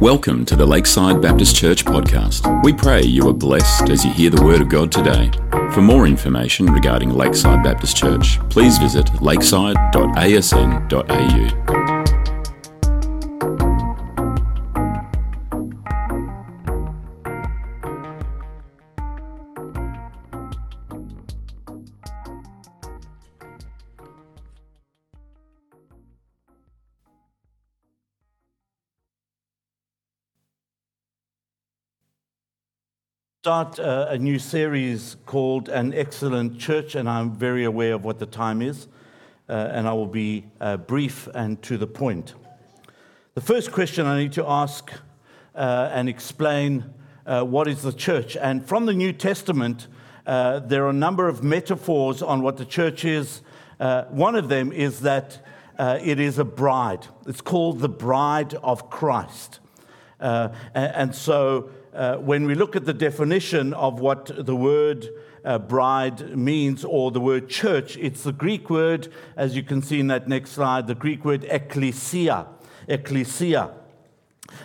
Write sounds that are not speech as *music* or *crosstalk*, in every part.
Welcome to the Lakeside Baptist Church podcast. We pray you are blessed as you hear the Word of God today. For more information regarding Lakeside Baptist Church, please visit lakeside.asn.au. start uh, a new series called An Excellent Church, and I'm very aware of what the time is, uh, and I will be uh, brief and to the point. The first question I need to ask uh, and explain uh, what is the church. And from the New Testament, uh, there are a number of metaphors on what the church is. one of them is that it is a bride, it's called the bride of Christ. And, and so, uh, when we look at the definition of what the word uh, bride means or the word church, it's the Greek word, as you can see in that next slide, the Greek word ecclesia. Ecclesia.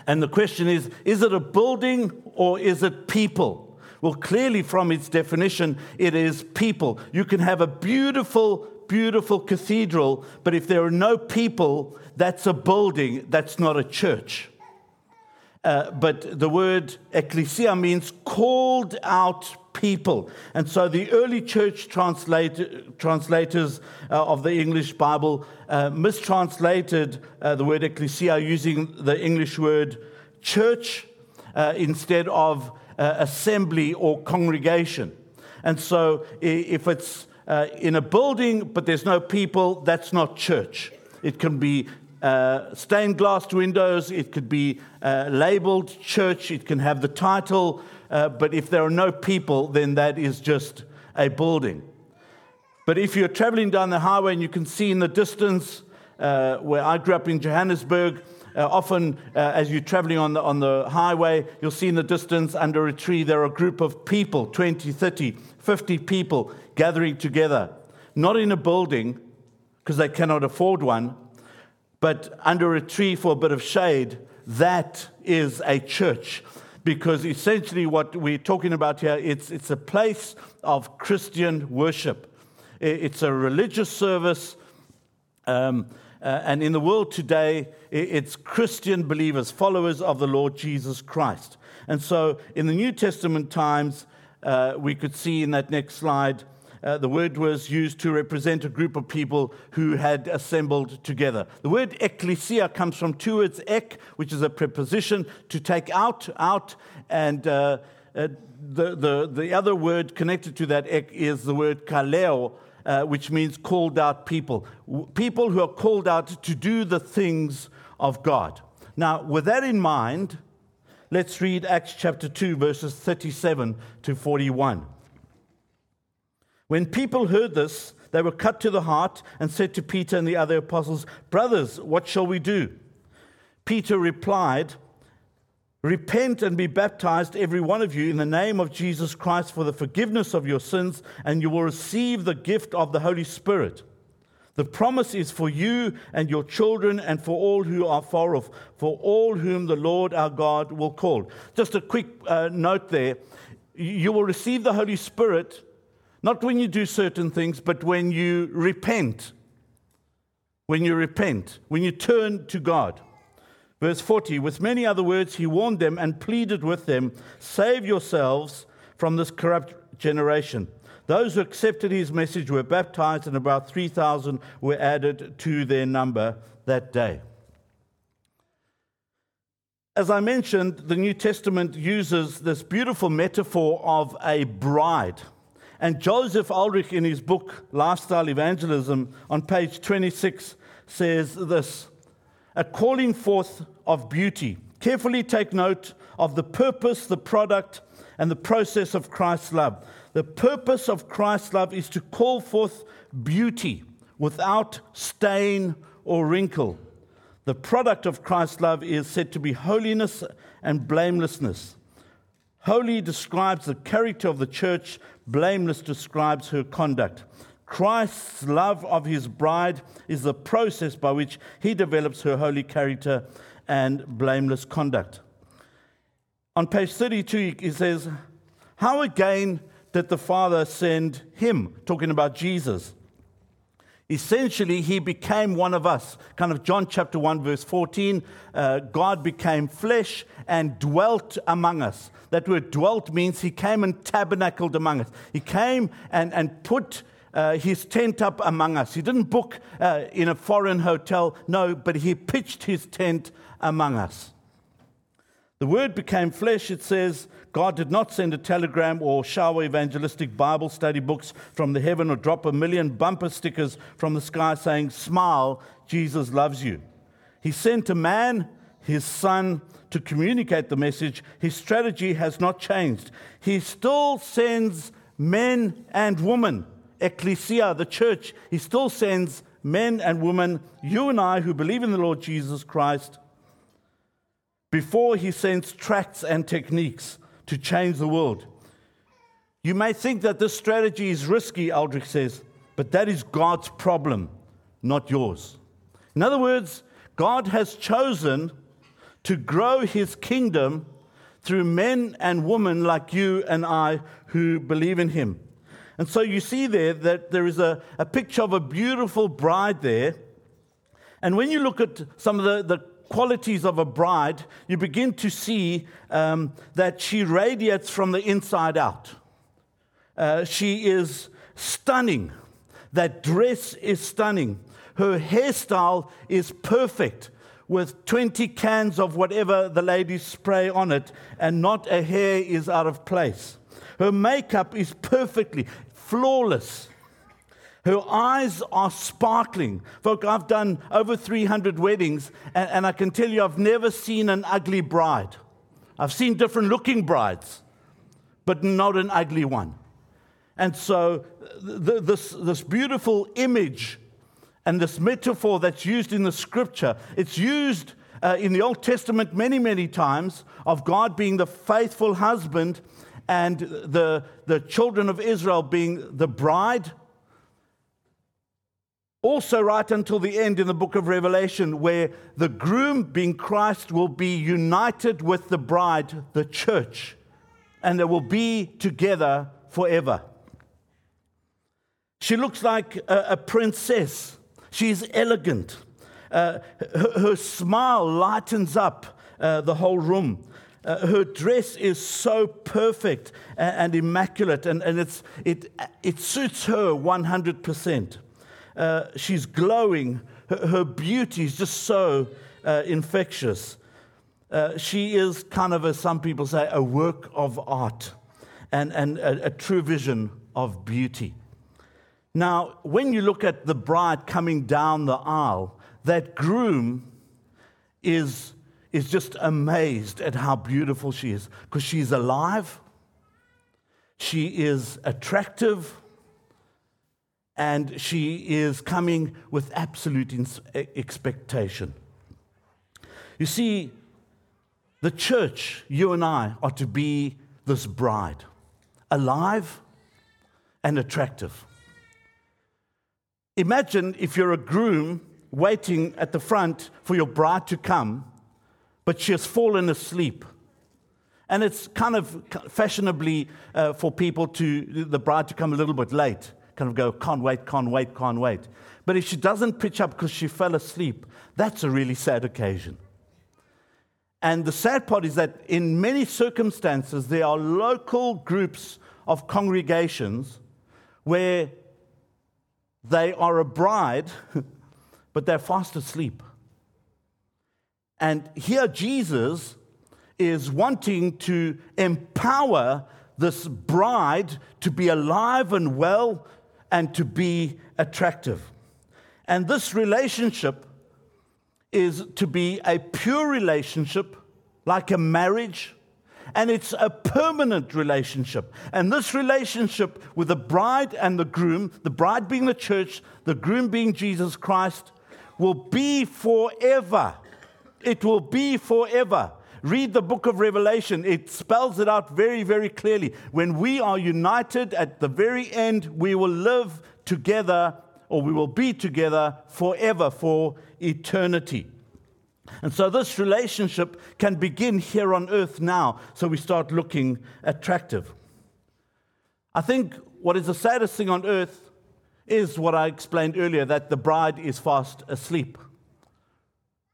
And the question is is it a building or is it people? Well, clearly, from its definition, it is people. You can have a beautiful, beautiful cathedral, but if there are no people, that's a building, that's not a church. Uh, but the word ecclesia means called out people. And so the early church translate, translators uh, of the English Bible uh, mistranslated uh, the word ecclesia using the English word church uh, instead of assembly or congregation. And so if it's in a building but there's no people, that's not church. It can be uh, stained glass windows, it could be uh, labeled church, it can have the title, uh, but if there are no people, then that is just a building. But if you're traveling down the highway and you can see in the distance, uh, where I grew up in Johannesburg, uh, often uh, as you're traveling on the, on the highway, you'll see in the distance under a tree there are a group of people 20, 30, 50 people gathering together, not in a building because they cannot afford one, but under a tree for a bit of shade, that is a church. Because essentially, what we're talking about here, it's, it's a place of Christian worship. It's a religious service. Um, uh, and in the world today, it's Christian believers, followers of the Lord Jesus Christ. And so in the New Testament times, uh, we could see in that next slide uh, the word was used to represent a group of people who had assembled together. The word ecclesia comes from two words, ek, which is a preposition to take out, out, and uh, uh, the, the, the other word connected to that ek is the word kaleo, uh, which means called out people. People who are called out to do the things of God. Now, with that in mind, let's read Acts chapter 2, verses 37 to 41. When people heard this, they were cut to the heart and said to Peter and the other apostles, Brothers, what shall we do? Peter replied, Repent and be baptized, every one of you, in the name of Jesus Christ for the forgiveness of your sins, and you will receive the gift of the Holy Spirit. The promise is for you and your children and for all who are far off, for all whom the Lord our God will call. Just a quick uh, note there. You will receive the Holy Spirit not when you do certain things, but when you repent. When you repent, when you turn to God. Verse 40 With many other words, he warned them and pleaded with them Save yourselves from this corrupt generation. Those who accepted his message were baptized, and about 3,000 were added to their number that day. As I mentioned, the New Testament uses this beautiful metaphor of a bride. And Joseph Aldrich, in his book Lifestyle Evangelism, on page 26, says this A calling forth of beauty. Carefully take note of the purpose, the product, and the process of Christ's love. The purpose of Christ's love is to call forth beauty without stain or wrinkle. The product of Christ's love is said to be holiness and blamelessness. Holy describes the character of the church, blameless describes her conduct. Christ's love of his bride is the process by which he develops her holy character and blameless conduct. On page 32, he says, How again did the Father send him? Talking about Jesus. Essentially, he became one of us. Kind of John chapter 1, verse 14. Uh, God became flesh and dwelt among us. That word dwelt means he came and tabernacled among us. He came and, and put uh, his tent up among us. He didn't book uh, in a foreign hotel, no, but he pitched his tent among us. The word became flesh, it says, God did not send a telegram or shower evangelistic Bible study books from the heaven or drop a million bumper stickers from the sky saying, Smile, Jesus loves you. He sent a man, his son, to communicate the message. His strategy has not changed. He still sends men and women, ecclesia, the church. He still sends men and women, you and I who believe in the Lord Jesus Christ, before he sends tracts and techniques to change the world. You may think that this strategy is risky, Aldrich says, but that is God's problem, not yours. In other words, God has chosen to grow his kingdom through men and women like you and I who believe in him. And so you see there that there is a, a picture of a beautiful bride there. And when you look at some of the, the qualities of a bride, you begin to see um, that she radiates from the inside out. Uh, she is stunning. That dress is stunning. Her hairstyle is perfect with 20 cans of whatever the ladies spray on it, and not a hair is out of place. Her makeup is perfectly flawless. Her eyes are sparkling. Folk, I've done over 300 weddings, and, and, I can tell you I've never seen an ugly bride. I've seen different looking brides, but not an ugly one. And so, th- this, this beautiful image and this metaphor that's used in the scripture, it's used uh, in the Old Testament many, many times of God being the faithful husband and the, the children of Israel being the bride also, right until the end in the book of Revelation, where the groom, being Christ, will be united with the bride, the church, and they will be together forever. She looks like a, a princess. She's elegant. Uh, her, her, smile lightens up uh, the whole room. Uh, her dress is so perfect and, and immaculate, and, and it's, it, it suits her 100%. Uh, she's glowing. Her, her, beauty is just so uh, infectious. Uh, she is kind of, as some people say, a work of art and, and a, a true vision of beauty. Now, when you look at the bride coming down the aisle, that groom is, is just amazed at how beautiful she is because she's alive, she is attractive, and she is coming with absolute expectation. You see, the church, you and I, are to be this bride, alive and attractive. Imagine if you're a groom waiting at the front for your bride to come, but she has fallen asleep. And it's kind of fashionably uh, for people to, the bride to come a little bit late kind of go, can't wait, can't wait, can't wait. But if she doesn't pitch up because she fell asleep, that's a really sad occasion. And the sad part is that in many circumstances, there are local groups of congregations where they are a bride, *laughs* but they're fast asleep. And here Jesus is wanting to empower this bride to be alive and well and to be attractive. And this relationship is to be a pure relationship, like a marriage, and it's a permanent relationship. And this relationship with the bride and the groom, the bride being the church, the groom being Jesus Christ, will be forever. It will be forever. Read the book of Revelation, it spells it out very, very clearly. When we are united at the very end, we will live together or we will be together forever, for eternity. And so this relationship can begin here on earth now, so we start looking attractive. I think what is the saddest thing on earth is what I explained earlier that the bride is fast asleep,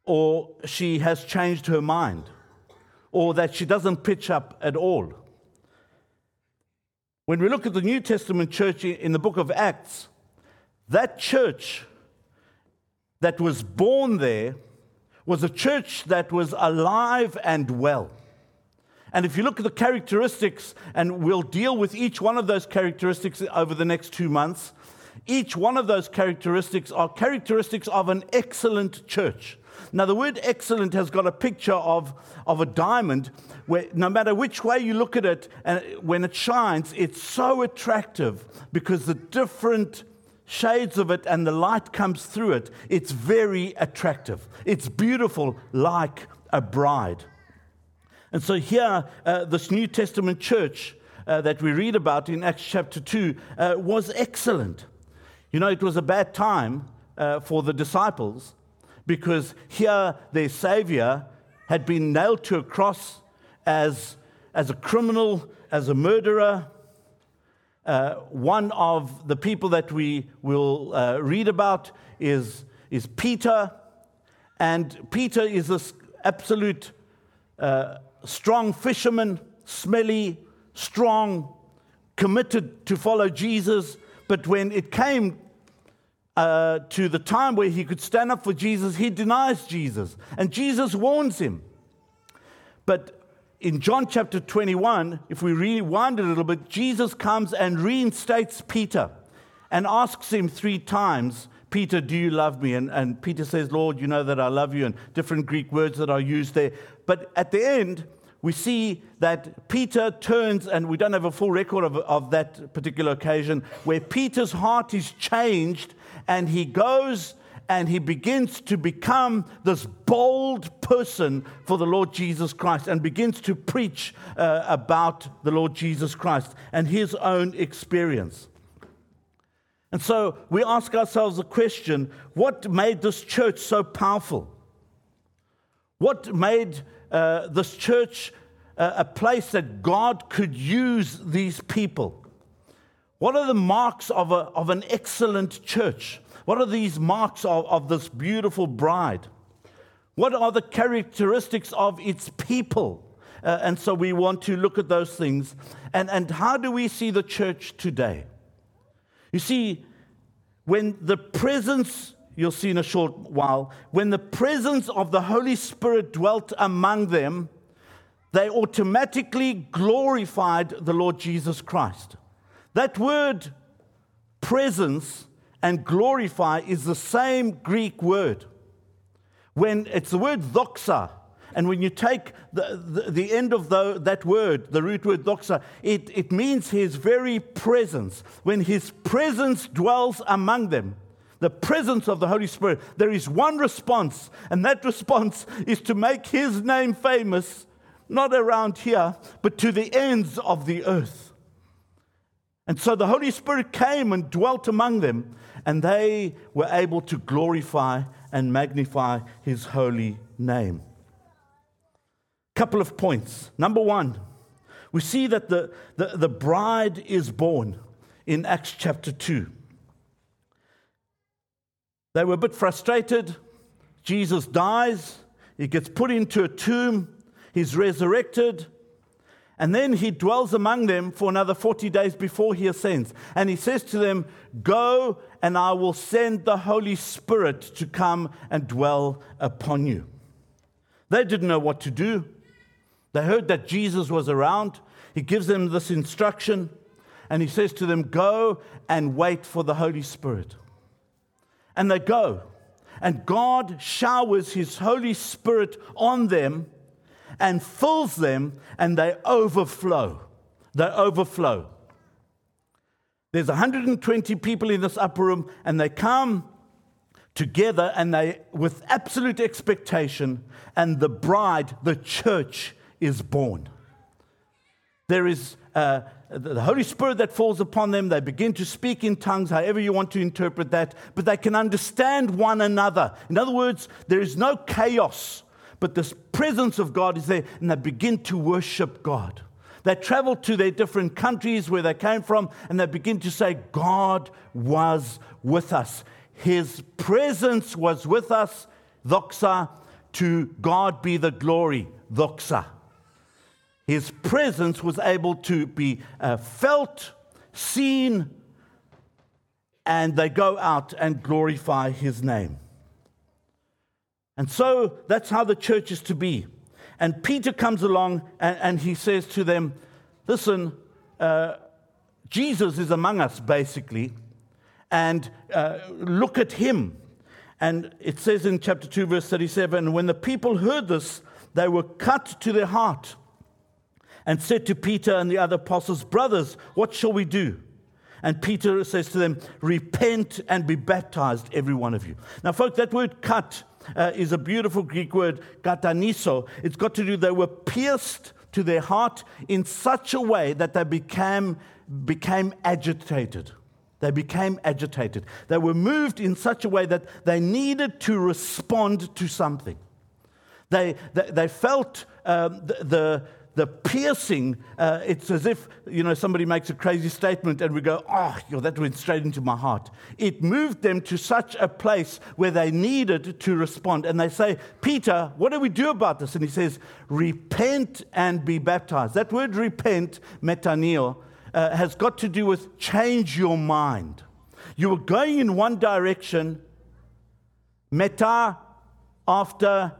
or she has changed her mind, or that she doesn't pitch up at all. When we look at the New Testament church in the book of Acts, that church that was born there was a church that was alive and well. And if you look at the characteristics, and we'll deal with each one of those characteristics over the next two months, each one of those characteristics are characteristics of an excellent church. Now, the word excellent has got a picture of, of a diamond where no matter which way you look at it, and when it shines, it's so attractive because the different shades of it and the light comes through it, it's very attractive. It's beautiful like a bride. And so, here, uh, this New Testament church uh, that we read about in Acts chapter 2 uh, was excellent. You know, it was a bad time uh, for the disciples because here their Savior had been nailed to a cross as, as a criminal, as a murderer, uh, one of the people that we will uh, read about is, is Peter. And Peter is this absolute uh, strong fisherman, smelly, strong, committed to follow Jesus. But when it came uh, to the time where he could stand up for Jesus, he denies Jesus. And Jesus warns him. But in John chapter 21, if we rewind a little bit, Jesus comes and reinstates Peter and asks him three times, Peter, do you love me? And, and Peter says, Lord, you know that I love you, and different Greek words that are used there. But at the end, we see that Peter turns, and we don't have a full record of, of that particular occasion, where Peter's heart is changed and he goes and he begins to become this bold person for the Lord Jesus Christ and begins to preach uh, about the Lord Jesus Christ and his own experience. And so we ask ourselves the question what made this church so powerful? What made uh, this church uh, a place that God could use these people? What are the marks of, a, of an excellent church? What are these marks of, of this beautiful bride? What are the characteristics of its people? Uh, and so we want to look at those things. And, and how do we see the church today? You see, when the presence, you'll see in a short while, when the presence of the Holy Spirit dwelt among them, they automatically glorified the Lord Jesus Christ. That word presence and glorify is the same Greek word. When it's the word doxa, and when you take the, the, the end of the, that word, the root word doxa, it, it means his very presence. When his presence dwells among them, the presence of the Holy Spirit, there is one response, and that response is to make his name famous, not around here, but to the ends of the earth. And so the Holy Spirit came and dwelt among them, and they were able to glorify and magnify his holy name. Couple of points. Number one, we see that the, the, the bride is born in Acts chapter 2. They were a bit frustrated. Jesus dies, he gets put into a tomb, he's resurrected. And then he dwells among them for another 40 days before he ascends. And he says to them, Go, and I will send the Holy Spirit to come and dwell upon you. They didn't know what to do. They heard that Jesus was around. He gives them this instruction, and he says to them, Go and wait for the Holy Spirit. And they go. And God showers his Holy Spirit on them and fills them, and they overflow. They overflow. There's 120 people in this upper room, and they come together and they with absolute expectation, and the bride, the church, is born. There is uh, the Holy Spirit that falls upon them. They begin to speak in tongues, however you want to interpret that, but they can understand one another. In other words, there is no chaos, but the presence of God is there, and they begin to worship God. They travel to their different countries where they came from, and they begin to say, God was with us. His presence was with us, doxa, to God be the glory, doxa. His presence was able to be uh, felt, seen, and they go out and glorify his name. And so that's how the church is to be. And Peter comes along and, and he says to them, Listen, uh, Jesus is among us, basically, and uh, look at him. And it says in chapter 2, verse 37 when the people heard this, they were cut to their heart and said to Peter and the other apostles, Brothers, what shall we do? And Peter says to them, Repent and be baptized, every one of you. Now, folks, that word cut uh, is a beautiful Greek word, kataniso. It's got to do, they were pierced to their heart in such a way that they became, became agitated. They became agitated. They were moved in such a way that they needed to respond to something. They, they, they felt um, the, the the piercing, uh, it's as if, you know, somebody makes a crazy statement and we go, oh, yo, that went straight into my heart. It moved them to such a place where they needed to respond. And they say, Peter, what do we do about this? And he says, repent and be baptized. That word repent, metaneo, uh, has got to do with change your mind. You were going in one direction, meta after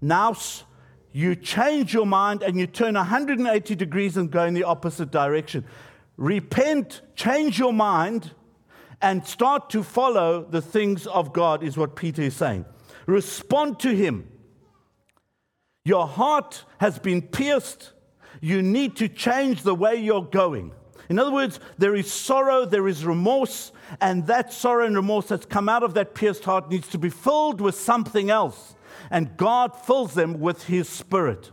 nous you change your mind and you turn 180 degrees and go in the opposite direction. Repent, change your mind, and start to follow the things of God, is what Peter is saying. Respond to Him. Your heart has been pierced. You need to change the way you're going. In other words, there is sorrow, there is remorse, and that sorrow and remorse that's come out of that pierced heart needs to be filled with something else and God fills them with His Spirit.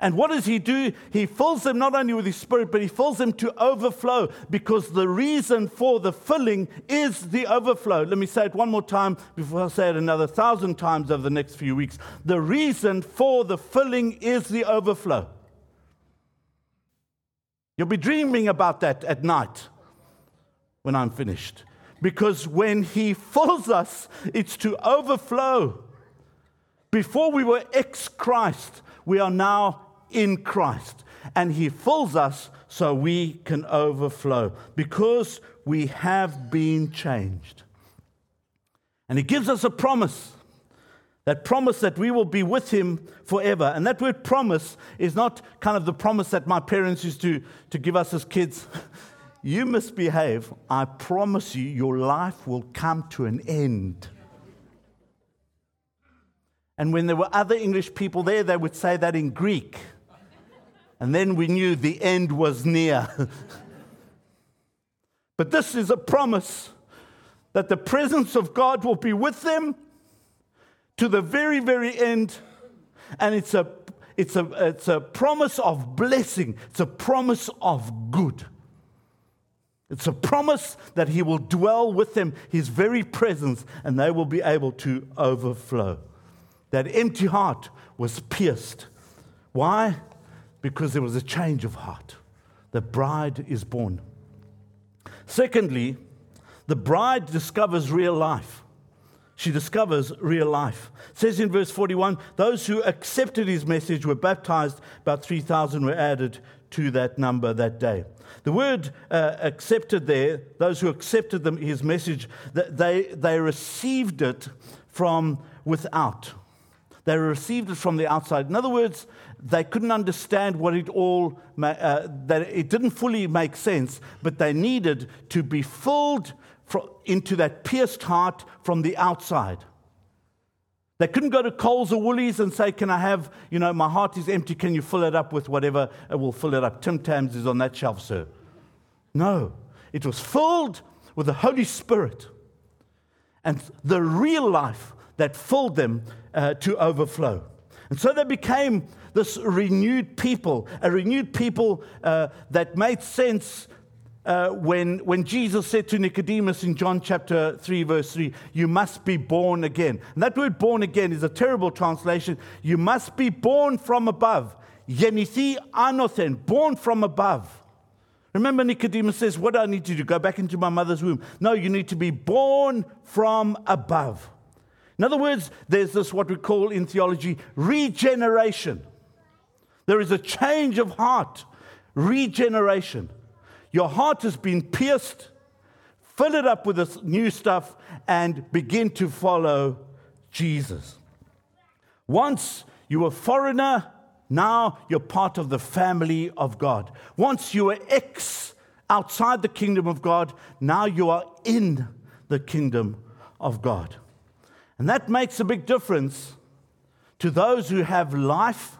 And what does He do? He fills them not only with His Spirit, but He fills them to overflow because the reason for the filling is the overflow. Let me say it one more time before I say it another thousand times over the next few weeks. The reason for the filling is the overflow. You'll be dreaming about that at night when I'm finished. Because when He fills us, it's to overflow. Before we were ex Christ, we are now in Christ. And He fills us so we can overflow because we have been changed. And He gives us a promise. That promise that we will be with him forever. And that word promise is not kind of the promise that my parents used to, to give us as kids. *laughs* you misbehave, I promise you, your life will come to an end. And when there were other English people there, they would say that in Greek. And then we knew the end was near. *laughs* but this is a promise that the presence of God will be with them to the very, very end. And it's a, it's a, it's a promise of blessing, it's a promise of good. It's a promise that He will dwell with them, His very presence, and they will be able to overflow. That empty heart was pierced. Why? Because there was a change of heart. The bride is born. Secondly, the bride discovers real life. She discovers real life. It says in verse 41 those who accepted his message were baptized, about 3,000 were added to that number that day. The word uh, accepted there, those who accepted his message, they, they received it from without. They received it from the outside. In other words, they couldn't understand what it all, uh, that it didn't fully make sense, but they needed to be filled into that pierced heart from the outside. They couldn't go to Coles or Woolies and say, Can I have, you know, my heart is empty. Can you fill it up with whatever It will fill it up? Tim Tams is on that shelf, sir. No, it was filled with the Holy Spirit. And the real life that filled them uh, to overflow. And so they became this renewed people, a renewed people uh, that made sense uh, when, when Jesus said to Nicodemus in John chapter 3, verse 3, You must be born again. And that word born again is a terrible translation. You must be born from above. Yenithi anothen, born from above. Remember, Nicodemus says, What do I need to do? Go back into my mother's womb. No, you need to be born from above. In other words, there's this what we call in theology regeneration. There is a change of heart, regeneration. Your heart has been pierced, fill it up with this new stuff, and begin to follow Jesus. Once you were foreigner, now you're part of the family of God. Once you were ex outside the kingdom of God, now you are in the kingdom of God. And that makes a big difference to those who have life.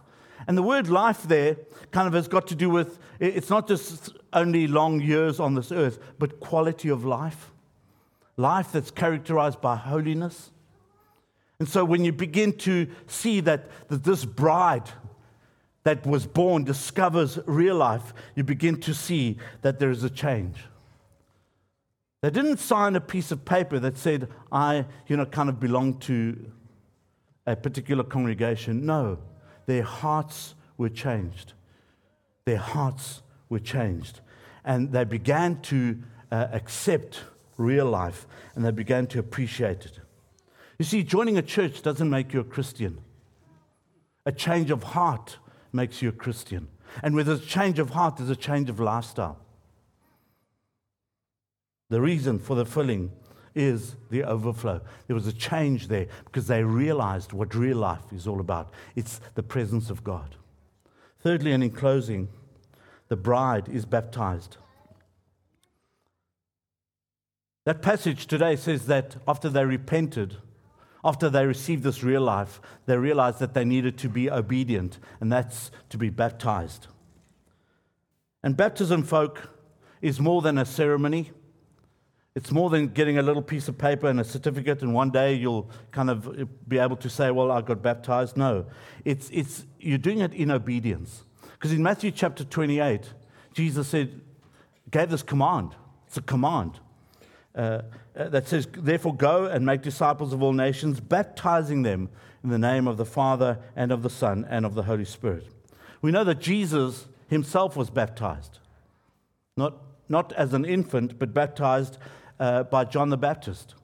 And the word life there kind of has got to do with it's not just only long years on this earth, but quality of life. Life that's characterized by holiness. And so when you begin to see that, that this bride that was born discovers real life, you begin to see that there is a change. They didn't sign a piece of paper that said, I, you know, kind of belong to a particular congregation. No, their hearts were changed. Their hearts were changed. And they began to uh, accept real life and they began to appreciate it. You see, joining a church doesn't make you a Christian. A change of heart makes you a Christian. And with a change of heart, there's a change of lifestyle. The reason for the filling is the overflow. There was a change there because they realized what real life is all about it's the presence of God. Thirdly, and in closing, the bride is baptized. That passage today says that after they repented, after they received this real life, they realized that they needed to be obedient, and that's to be baptized. And baptism, folk, is more than a ceremony. It's more than getting a little piece of paper and a certificate, and one day you'll kind of be able to say, Well, I got baptized. No, it's, it's, you're doing it in obedience. Because in Matthew chapter 28, Jesus said, gave this command. It's a command uh, uh, that says, Therefore, go and make disciples of all nations, baptizing them in the name of the Father and of the Son and of the Holy Spirit. We know that Jesus himself was baptized, not, not as an infant, but baptized uh, by John the Baptist.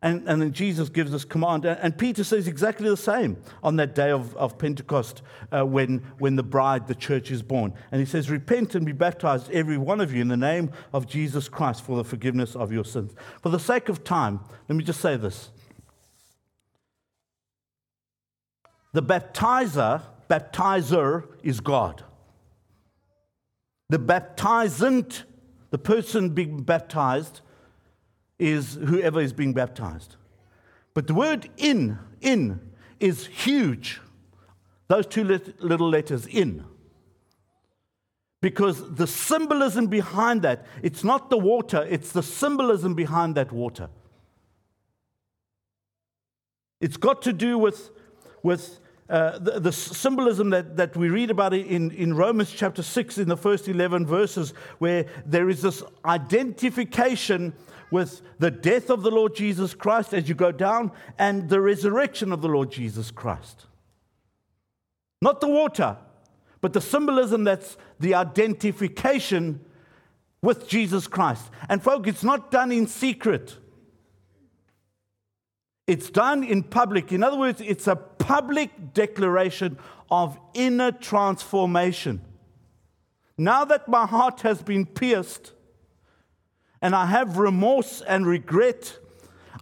And, and then Jesus gives this command. And Peter says exactly the same on that day of, of Pentecost uh, when, when the bride, the church, is born. And he says, Repent and be baptized, every one of you, in the name of Jesus Christ for the forgiveness of your sins. For the sake of time, let me just say this. The baptizer, baptizer is God. The baptizant, the person being baptized, is whoever is being baptized. But the word in, in, is huge. Those two little letters, in. Because the symbolism behind that, it's not the water, it's the symbolism behind that water. It's got to do with, with uh, the, the, symbolism that, that we read about in, in Romans chapter 6 in the first 11 verses, where there is this identification with the death of the Lord Jesus Christ as you go down and the resurrection of the Lord Jesus Christ. Not the water, but the symbolism that's the identification with Jesus Christ. And, folk, it's not done in secret. It's done in public. In other words, it's a public declaration of inner transformation. Now that my heart has been pierced, and I have remorse and regret,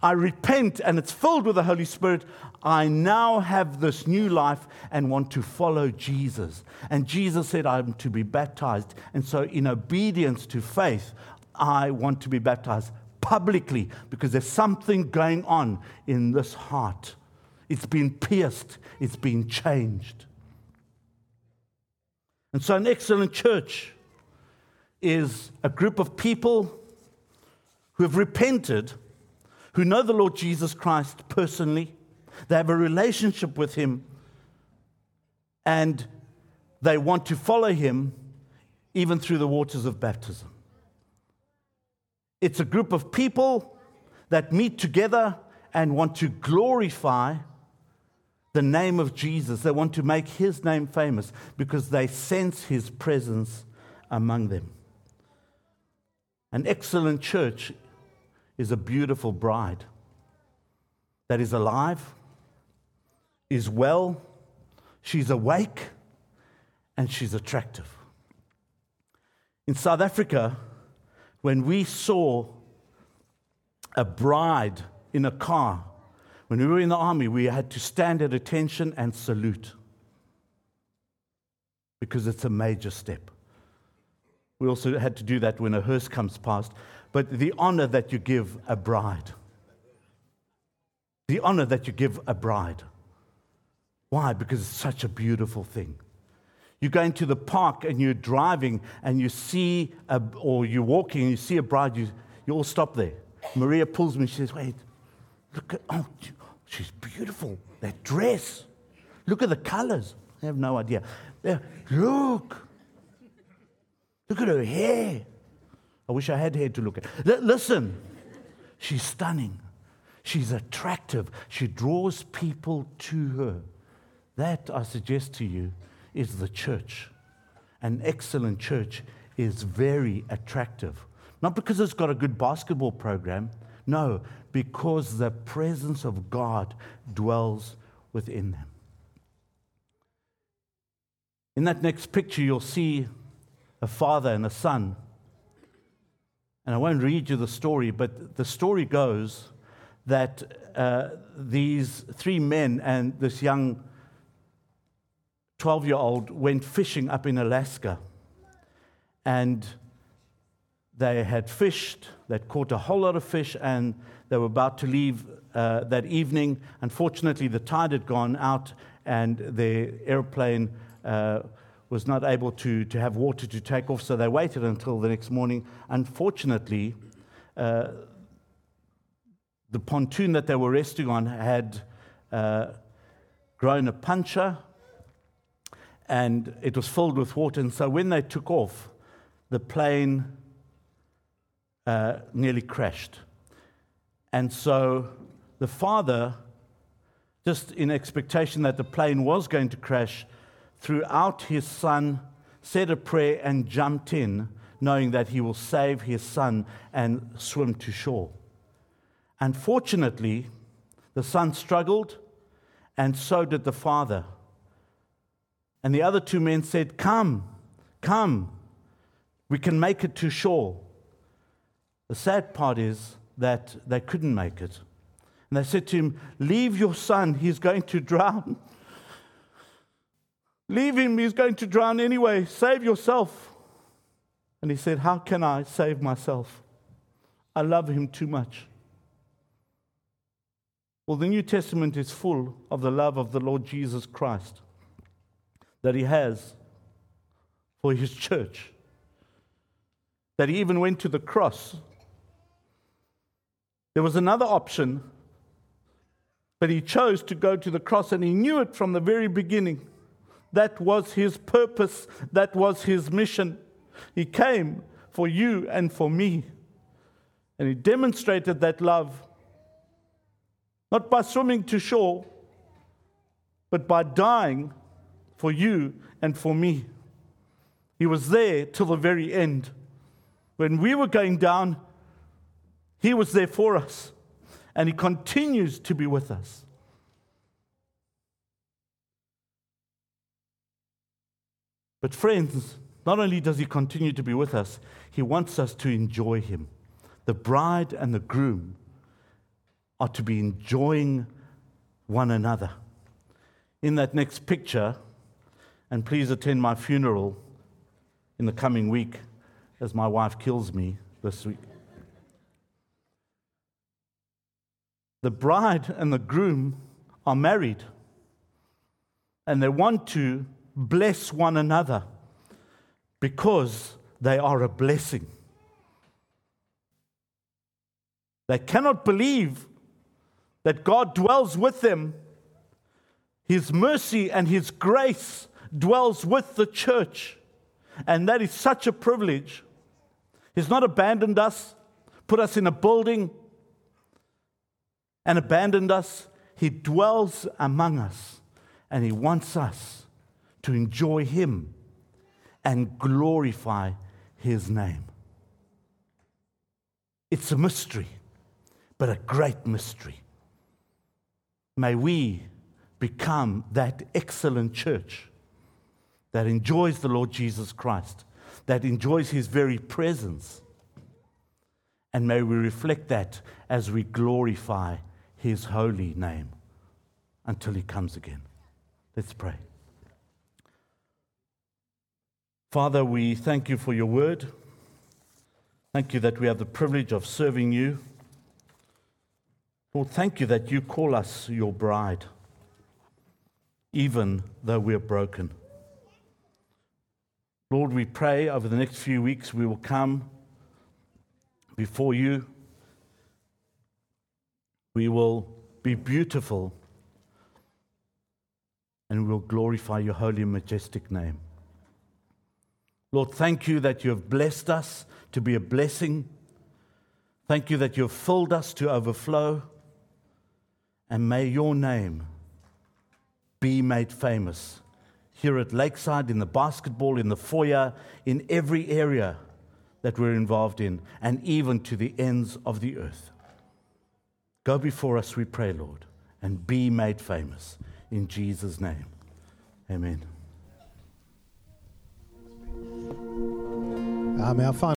I repent and it's filled with the Holy Spirit, I now have this new life and want to follow Jesus. And Jesus said, I'm to be baptized. And so, in obedience to faith, I want to be baptized publicly because there's something going on in this heart. It's been pierced, it's been changed. And so, an excellent church is a group of people who have repented, who know the Lord Jesus Christ personally, they have a relationship with Him, and they want to follow him even through the waters of baptism. It's a group of people that meet together and want to glorify the name of Jesus. They want to make his name famous because they sense his presence among them. An excellent church is a beautiful bride that is alive, is well, she's awake, and she's attractive. In South Africa, when we saw a bride in a car, when we were in the army, we had to stand at attention and salute because it's a major step. We also had to do that when a hearse comes past. But the honor that you give a bride, the honor that you give a bride. Why? Because it's such a beautiful thing. You go into the park and you're driving and you see, a, or you're walking and you see a bride, you, you all stop there. Maria pulls me, she says, Wait, look at, oh, she's beautiful. That dress. Look at the colors. I have no idea. Look. Look at her hair. I wish I had hair to look at. L- listen, she's stunning. She's attractive. She draws people to her. That, I suggest to you, is the church. An excellent church is very attractive. Not because it's got a good basketball program, no, because the presence of God dwells within them. In that next picture, you'll see a father and a son. And I won't read you the story, but the story goes that uh, these three men and this young 12 year old went fishing up in Alaska. And they had fished, they'd caught a whole lot of fish, and they were about to leave uh, that evening. Unfortunately, the tide had gone out, and their airplane uh, was not able to, to have water to take off, so they waited until the next morning. Unfortunately, uh, the pontoon that they were resting on had uh, grown a puncture and it was filled with water. And so when they took off, the plane uh, nearly crashed. And so the father, just in expectation that the plane was going to crash, threw out his son, said a prayer, and jumped in, knowing that he will save his son and swim to shore. Unfortunately, the son struggled, and so did the father. And the other two men said, Come, come, we can make it to shore. The sad part is that they couldn't make it. And they said to him, Leave your son, he's going to drown. *laughs* Leave him, he's going to drown anyway. Save yourself. And he said, How can I save myself? I love him too much. Well, the New Testament is full of the love of the Lord Jesus Christ that he has for his church. That he even went to the cross. There was another option, but he chose to go to the cross and he knew it from the very beginning. That was his purpose, that was his mission. He came for you and for me. And he demonstrated that love, not by swimming to shore, but by dying for you and for me. He was there till the very end. When we were going down, He was there for us, and He continues to be with us. But, friends, not only does He continue to be with us, He wants us to enjoy Him. The bride and the groom are to be enjoying one another. In that next picture, and please attend my funeral in the coming week as my wife kills me this week. The bride and the groom are married and they want to bless one another because they are a blessing. They cannot believe that God dwells with them. His mercy and His grace dwells with the church. And that is such a privilege. He's not abandoned us, put us in a building, and abandoned us. He dwells among us, and He wants us to enjoy Him and glorify His name. It's a mystery, but a great mystery. May we become that excellent church that enjoys the Lord Jesus Christ, that enjoys his very presence. And may we reflect that as we glorify his holy name until he comes again. Let's pray. Father, we thank you for your word. Thank you that we have the privilege of serving you. Lord, thank you that you call us your bride, even though we're broken. Lord, we pray over the next few weeks we will come before you. We will be beautiful and we'll glorify your holy and majestic name. Lord, thank you that you have blessed us to be a blessing. Thank you that you have filled us to overflow. And may your name be made famous here at Lakeside, in the basketball, in the foyer, in every area that we're involved in, and even to the ends of the earth. Go before us, we pray, Lord, and be made famous. In Jesus' name, amen. Um, our final